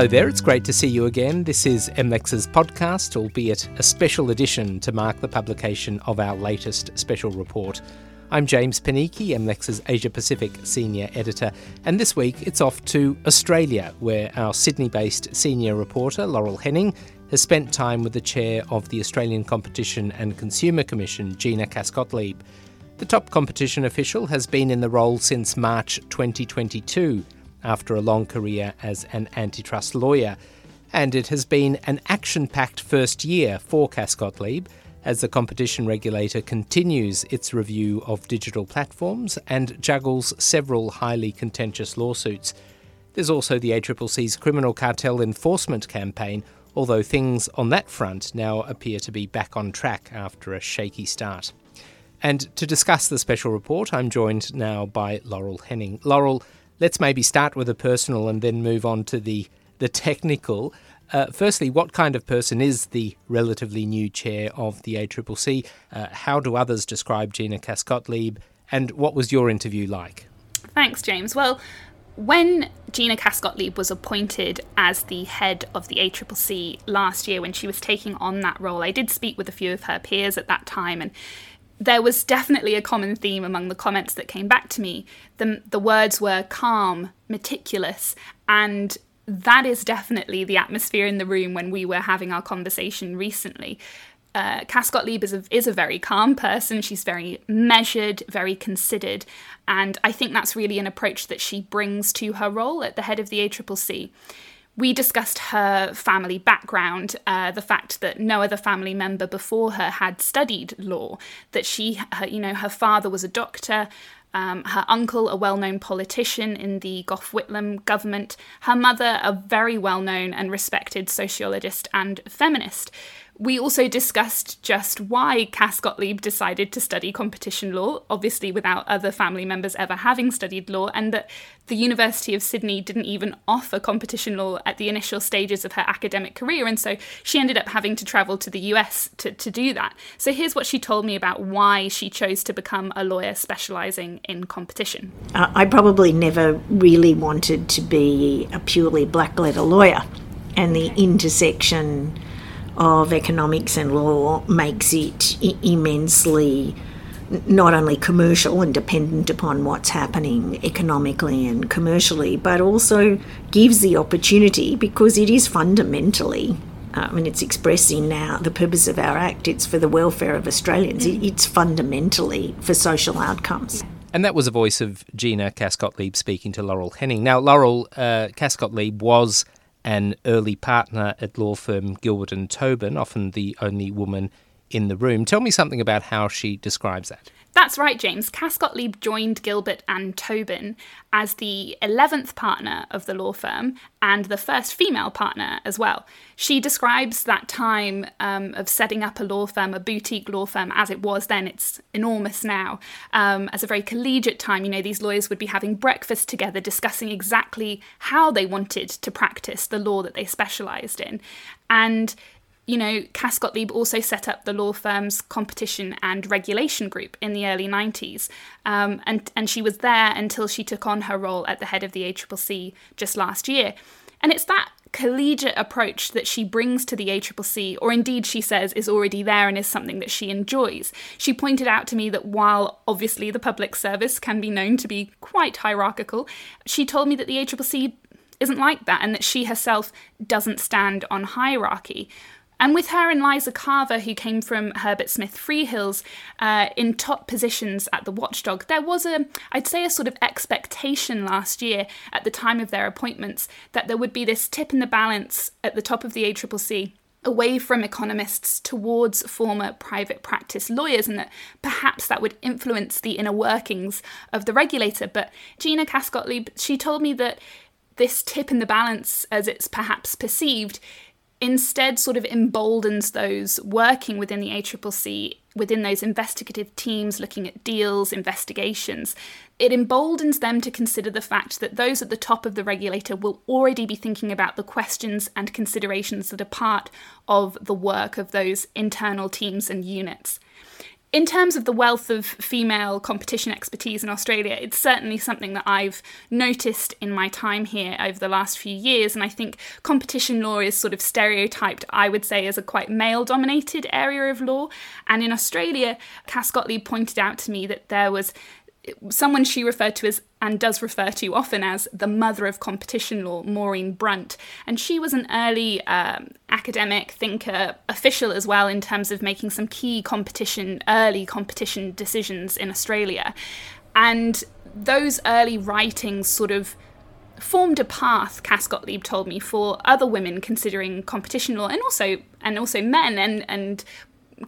Hello there, it's great to see you again. This is MLEX's podcast, albeit a special edition to mark the publication of our latest special report. I'm James Panichi, MLEX's Asia Pacific Senior Editor, and this week it's off to Australia, where our Sydney based senior reporter, Laurel Henning, has spent time with the chair of the Australian Competition and Consumer Commission, Gina Cass-Gottlieb. The top competition official has been in the role since March 2022 after a long career as an antitrust lawyer. And it has been an action packed first year for Cass-Gottlieb as the competition regulator continues its review of digital platforms and juggles several highly contentious lawsuits. There's also the ACCC's criminal cartel enforcement campaign, although things on that front now appear to be back on track after a shaky start. And to discuss the special report, I'm joined now by Laurel Henning. Laurel, let's maybe start with the personal and then move on to the the technical. Uh, firstly, what kind of person is the relatively new chair of the ACCC? Uh, how do others describe Gina Cass-Gottlieb? And what was your interview like? Thanks, James. Well, when Gina Cass-Gottlieb was appointed as the head of the ACCC last year, when she was taking on that role, I did speak with a few of her peers at that time, and there was definitely a common theme among the comments that came back to me. The, the words were calm, meticulous, and that is definitely the atmosphere in the room when we were having our conversation recently. Uh, Cass-Gottlieb is a, is a very calm person. She's very measured, very considered, and I think that's really an approach that she brings to her role at the head of the ACCC we discussed her family background, uh, the fact that no other family member before her had studied law, that she, her, you know, her father was a doctor, um, her uncle, a well known politician in the Gough Whitlam government, her mother, a very well known and respected sociologist and feminist we also discussed just why Cass Gottlieb decided to study competition law, obviously without other family members ever having studied law, and that the University of Sydney didn't even offer competition law at the initial stages of her academic career, and so she ended up having to travel to the US to, to do that. So here's what she told me about why she chose to become a lawyer specialising in competition. Uh, I probably never really wanted to be a purely black letter lawyer, and the intersection of economics and law makes it immensely not only commercial and dependent upon what's happening economically and commercially, but also gives the opportunity because it is fundamentally. Uh, I mean, it's expressing now the purpose of our act. It's for the welfare of Australians. It, it's fundamentally for social outcomes. And that was a voice of Gina Cass-Gottlieb speaking to Laurel Henning. Now, Laurel uh, Cass-Gottlieb was an early partner at law firm Gilbert and Tobin, often the only woman in the room. Tell me something about how she describes that. That's right, James. Cass-Gottlieb joined Gilbert and Tobin as the 11th partner of the law firm and the first female partner as well. She describes that time um, of setting up a law firm, a boutique law firm, as it was then, it's enormous now, um, as a very collegiate time. You know, these lawyers would be having breakfast together, discussing exactly how they wanted to practice the law that they specialised in. And you know, Cass-Gottlieb also set up the law firm's competition and regulation group in the early 90s. Um, and, and she was there until she took on her role at the head of the ACCC just last year. And it's that collegiate approach that she brings to the ACCC, or indeed she says is already there and is something that she enjoys. She pointed out to me that while obviously the public service can be known to be quite hierarchical, she told me that the ACCC isn't like that and that she herself doesn't stand on hierarchy. And with her and Liza Carver, who came from Herbert Smith Freehills, uh, in top positions at the Watchdog, there was a, I'd say, a sort of expectation last year at the time of their appointments that there would be this tip in the balance at the top of the ACCC away from economists towards former private practice lawyers, and that perhaps that would influence the inner workings of the regulator. But Gina Cass-Gottlieb, she told me that this tip in the balance, as it's perhaps perceived, instead sort of emboldens those working within the ACCC, within those investigative teams looking at deals, investigations. It emboldens them to consider the fact that those at the top of the regulator will already be thinking about the questions and considerations that are part of the work of those internal teams and units. In terms of the wealth of female competition expertise in Australia, it's certainly something that I've noticed in my time here over the last few years. And I think competition law is sort of stereotyped, I would say, as a quite male dominated area of law. And in Australia, Cass Gottlieb pointed out to me that there was someone she referred to as and does refer to often as the mother of competition law, Maureen Brunt. And she was an early um, academic thinker, official as well, in terms of making some key competition, early competition decisions in Australia. And those early writings sort of formed a path, Cass Gottlieb told me, for other women considering competition law and also and also men and, and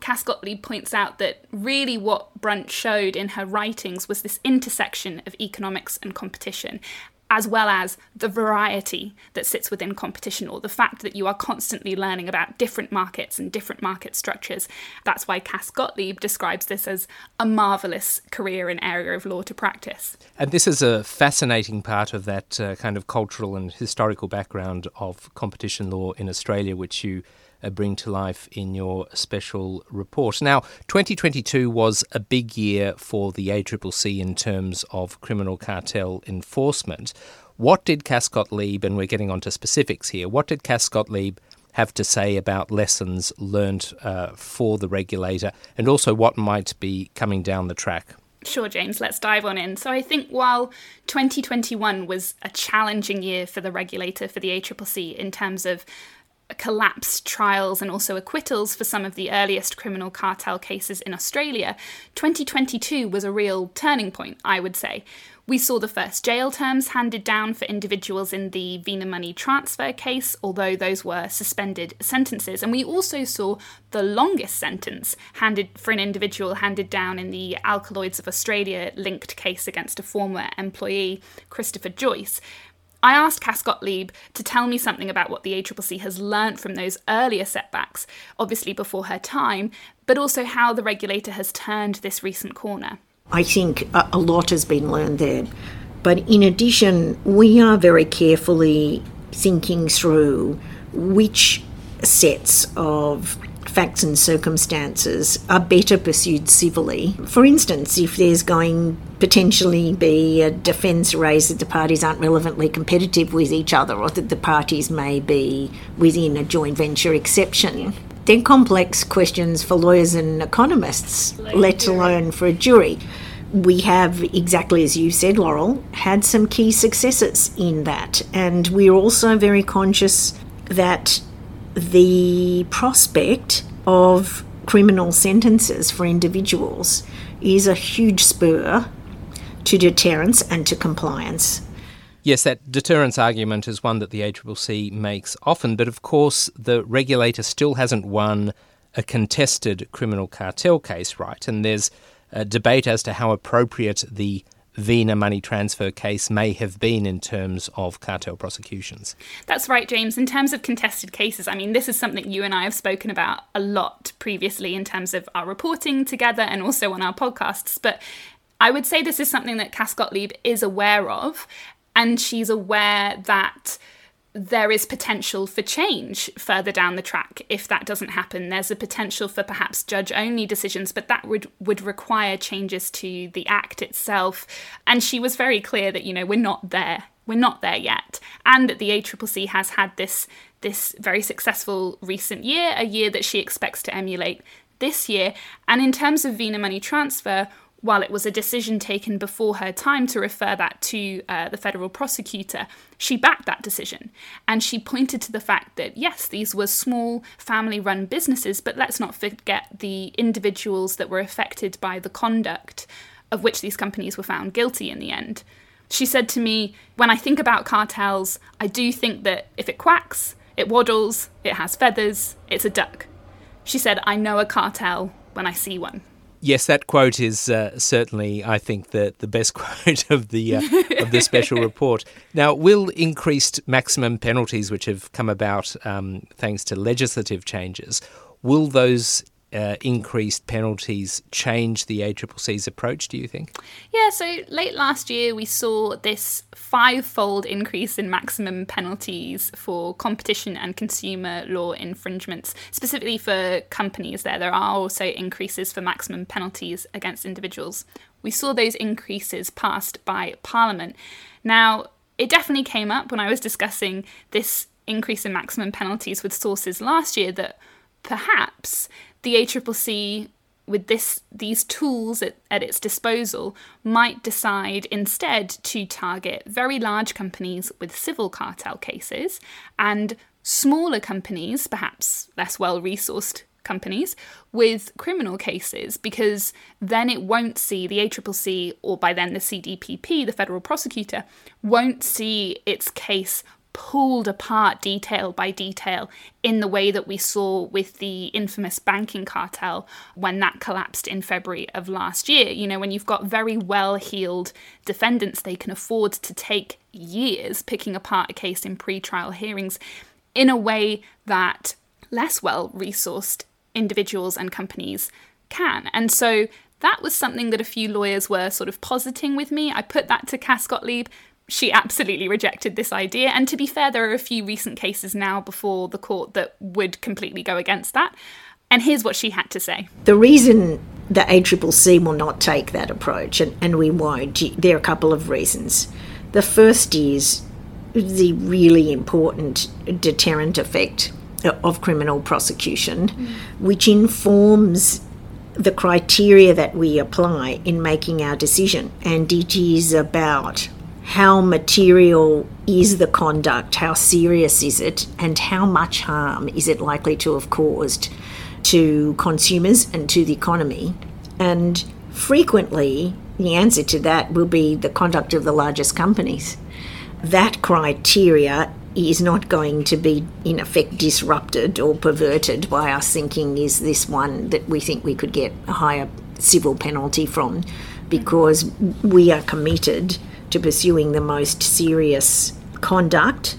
Cass Gottlieb points out that really what Brunt showed in her writings was this intersection of economics and competition, as well as the variety that sits within competition, or the fact that you are constantly learning about different markets and different market structures. That's why Cass Gottlieb describes this as a marvellous career and area of law to practice. And this is a fascinating part of that uh, kind of cultural and historical background of competition law in Australia, which you uh, bring to life in your special report. Now, 2022 was a big year for the ACCC in terms of criminal cartel enforcement. What did Cass Lieb, and we're getting on to specifics here, what did Cass Lieb have to say about lessons learned uh, for the regulator and also what might be coming down the track? Sure, James, let's dive on in. So, I think while 2021 was a challenging year for the regulator, for the ACCC, in terms of collapsed trials and also acquittals for some of the earliest criminal cartel cases in Australia, 2022 was a real turning point, I would say. We saw the first jail terms handed down for individuals in the Vina money transfer case, although those were suspended sentences. And we also saw the longest sentence handed for an individual handed down in the Alkaloids of Australia linked case against a former employee, Christopher Joyce. I asked Cass Gottlieb to tell me something about what the ACCC has learnt from those earlier setbacks, obviously before her time, but also how the regulator has turned this recent corner. I think a lot has been learned there. But in addition, we are very carefully thinking through which sets of facts and circumstances are better pursued civilly. For instance, if there's going potentially be a defence raised that the parties aren't relevantly competitive with each other or that the parties may be within a joint venture exception. They're complex questions for lawyers and economists, let alone for a jury. We have, exactly as you said, Laurel, had some key successes in that. And we're also very conscious that the prospect of criminal sentences for individuals is a huge spur to deterrence and to compliance. Yes, that deterrence argument is one that the ACCC makes often, but of course the regulator still hasn't won a contested criminal cartel case, right? And there's a debate as to how appropriate the Vina money transfer case may have been in terms of cartel prosecutions. That's right, James. In terms of contested cases, I mean, this is something you and I have spoken about a lot previously in terms of our reporting together and also on our podcasts. But I would say this is something that Cass Gottlieb is aware of, and she's aware that there is potential for change further down the track if that doesn't happen. There's a potential for perhaps judge only decisions, but that would, would require changes to the Act itself. And she was very clear that, you know, we're not there. We're not there yet. And that the ACCC has had this this very successful recent year, a year that she expects to emulate this year. And in terms of Vina money transfer, while it was a decision taken before her time to refer that to uh, the federal prosecutor, she backed that decision. And she pointed to the fact that, yes, these were small family run businesses, but let's not forget the individuals that were affected by the conduct of which these companies were found guilty in the end. She said to me, When I think about cartels, I do think that if it quacks, it waddles, it has feathers, it's a duck. She said, I know a cartel when I see one. Yes, that quote is uh, certainly, I think, the, the best quote of the uh, of the special report. Now, will increased maximum penalties, which have come about um, thanks to legislative changes, will those uh, increased penalties change the ACCC's approach, do you think? Yeah, so late last year we saw this five fold increase in maximum penalties for competition and consumer law infringements, specifically for companies there. There are also increases for maximum penalties against individuals. We saw those increases passed by Parliament. Now, it definitely came up when I was discussing this increase in maximum penalties with sources last year that perhaps the ACCC with this these tools at, at its disposal might decide instead to target very large companies with civil cartel cases and smaller companies, perhaps less well resourced companies, with criminal cases because then it won't see the ACCC or by then the CDPP, the federal prosecutor, won't see its case pulled apart detail by detail in the way that we saw with the infamous banking cartel when that collapsed in February of last year. You know, when you've got very well heeled defendants, they can afford to take years picking apart a case in pre trial hearings in a way that less well resourced individuals and companies can. And so that was something that a few lawyers were sort of positing with me. I put that to Cass Gottlieb she absolutely rejected this idea. And to be fair, there are a few recent cases now before the court that would completely go against that. And here's what she had to say. The reason the ACCC will not take that approach, and, and we won't, there are a couple of reasons. The first is the really important deterrent effect of criminal prosecution, mm. which informs the criteria that we apply in making our decision. And it is about how material is the conduct, how serious is it, and how much harm is it likely to have caused to consumers and to the economy. And frequently, the answer to that will be the conduct of the largest companies. That criteria is not going to be, in effect, disrupted or perverted by us thinking, is this one that we think we could get a higher civil penalty from? Because we are committed to pursuing the most serious conduct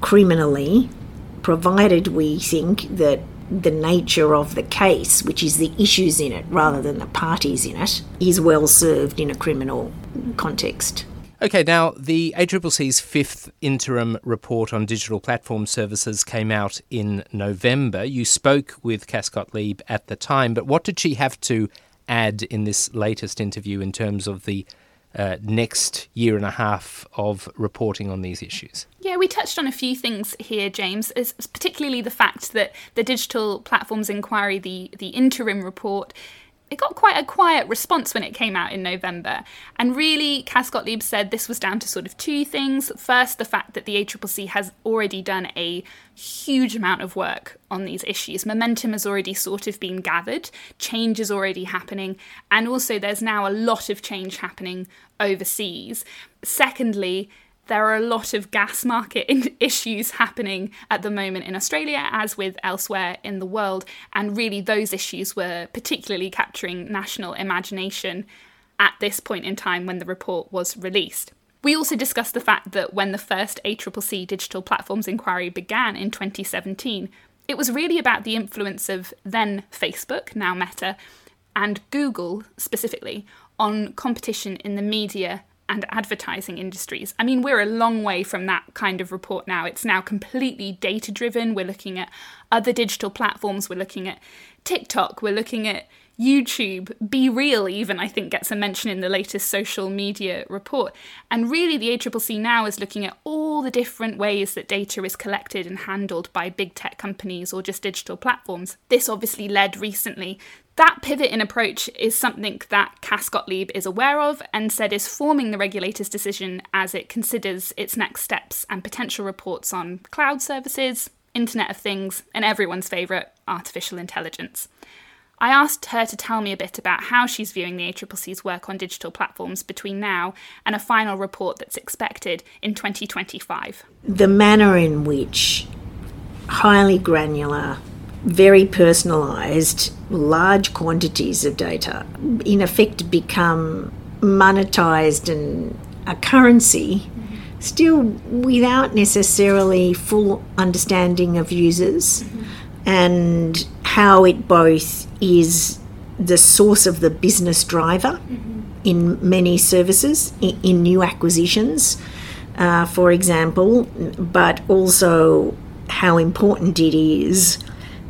criminally, provided we think that the nature of the case, which is the issues in it rather than the parties in it, is well served in a criminal context. Okay, now the ACCC's fifth interim report on digital platform services came out in November. You spoke with Cass Gottlieb at the time, but what did she have to add in this latest interview in terms of the uh, next year and a half of reporting on these issues? Yeah, we touched on a few things here, James, particularly the fact that the Digital Platforms Inquiry, the, the interim report, it got quite a quiet response when it came out in November. And really, Cass Gottlieb said this was down to sort of two things. First, the fact that the ACCC has already done a huge amount of work on these issues. Momentum has already sort of been gathered, change is already happening, and also there's now a lot of change happening overseas. Secondly, there are a lot of gas market issues happening at the moment in Australia, as with elsewhere in the world, and really those issues were particularly capturing national imagination at this point in time when the report was released. We also discussed the fact that when the first ACCC Digital Platforms Inquiry began in 2017, it was really about the influence of then Facebook, now Meta, and Google specifically on competition in the media and advertising industries. I mean, we're a long way from that kind of report now. It's now completely data driven. We're looking at other digital platforms, we're looking at TikTok, we're looking at YouTube, BeReal, even, I think, gets a mention in the latest social media report. And really, the ACCC now is looking at all the different ways that data is collected and handled by big tech companies or just digital platforms. This obviously led recently that pivot in approach is something that Cass Gottlieb is aware of and said is forming the regulator's decision as it considers its next steps and potential reports on cloud services, Internet of Things, and everyone's favourite, artificial intelligence. I asked her to tell me a bit about how she's viewing the ACCC's work on digital platforms between now and a final report that's expected in 2025. The manner in which highly granular very personalised, large quantities of data in effect become monetised and a currency, still without necessarily full understanding of users mm-hmm. and how it both is the source of the business driver mm-hmm. in many services, in, in new acquisitions, uh, for example, but also how important it is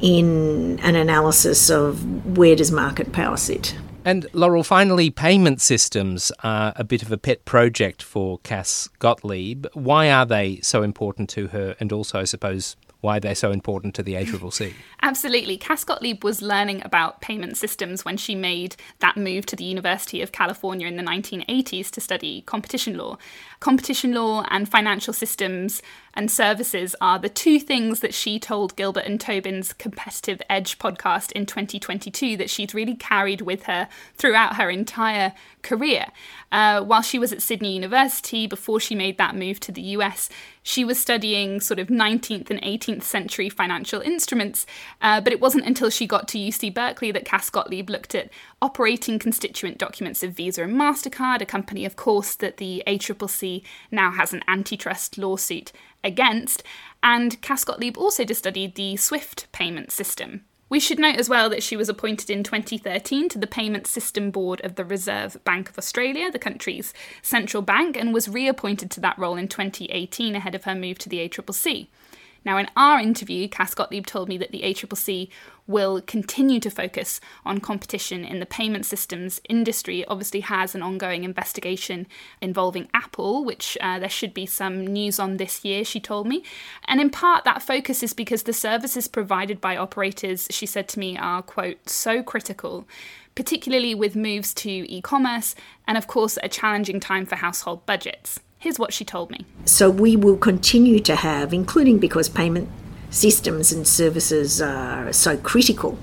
in an analysis of where does market power sit. And Laurel, finally, payment systems are a bit of a pet project for Cass Gottlieb. Why are they so important to her, and also, I suppose, why they're so important to the ACCC. Absolutely. Cass Gottlieb was learning about payment systems when she made that move to the University of California in the 1980s to study competition law. Competition law and financial systems and services are the two things that she told Gilbert and Tobin's Competitive Edge podcast in 2022 that she's really carried with her throughout her entire career. Uh, while she was at Sydney University, before she made that move to the US, she was studying sort of 19th and 18th century financial instruments, uh, but it wasn't until she got to UC Berkeley that Cass Gottlieb looked at operating constituent documents of Visa and MasterCard, a company, of course, that the ACCC now has an antitrust lawsuit against. And Cass Gottlieb also studied the SWIFT payment system. We should note as well that she was appointed in 2013 to the Payment System Board of the Reserve Bank of Australia, the country's central bank, and was reappointed to that role in 2018 ahead of her move to the ACCC. Now, in our interview, Cass Gottlieb told me that the ACCC will continue to focus on competition in the payment systems industry. It obviously has an ongoing investigation involving Apple, which uh, there should be some news on this year, she told me. And in part, that focus is because the services provided by operators, she said to me, are, quote, so critical particularly with moves to e commerce and, of course, a challenging time for household budgets. Here's what she told me. So we will continue to have, including because payment systems and services are so critical,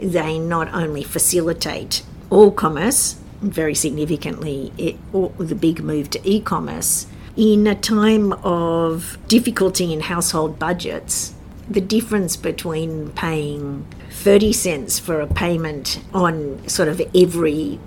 they not only facilitate all commerce, very significantly, it, the big move to e commerce, in a time of difficulty in household budgets, the difference between paying 30 cents for a payment on sort of every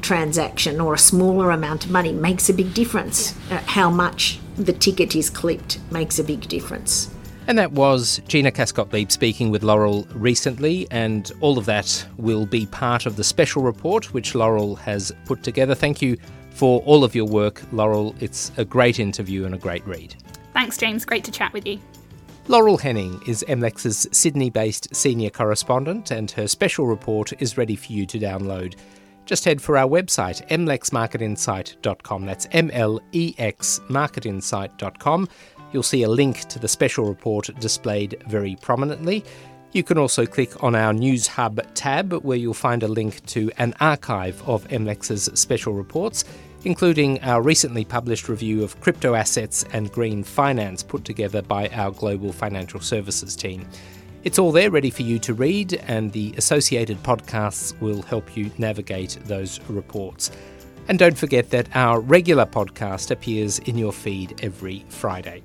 transaction or a smaller amount of money makes a big difference. Uh, how much the ticket is clipped makes a big difference. And that was Gina Cass Gottlieb speaking with Laurel recently, and all of that will be part of the special report which Laurel has put together. Thank you for all of your work, Laurel. It's a great interview and a great read. Thanks, James. Great to chat with you. Laurel Henning is MLEX's Sydney based senior correspondent, and her special report is ready for you to download. Just head for our website, mlexmarketinsight.com. That's M L E X marketinsight.com. You'll see a link to the special report displayed very prominently. You can also click on our News Hub tab, where you'll find a link to an archive of MLEX's special reports including our recently published review of crypto assets and green finance put together by our global financial services team. It's all there ready for you to read, and the associated podcasts will help you navigate those reports. And don't forget that our regular podcast appears in your feed every Friday.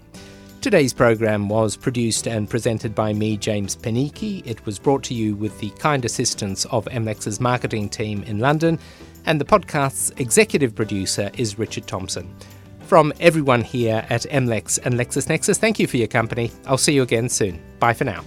Today's program was produced and presented by me, James Panichi. It was brought to you with the kind assistance of MLEX's marketing team in London and the podcast's executive producer is Richard Thompson. From everyone here at MLEX and LexisNexis, thank you for your company. I'll see you again soon. Bye for now.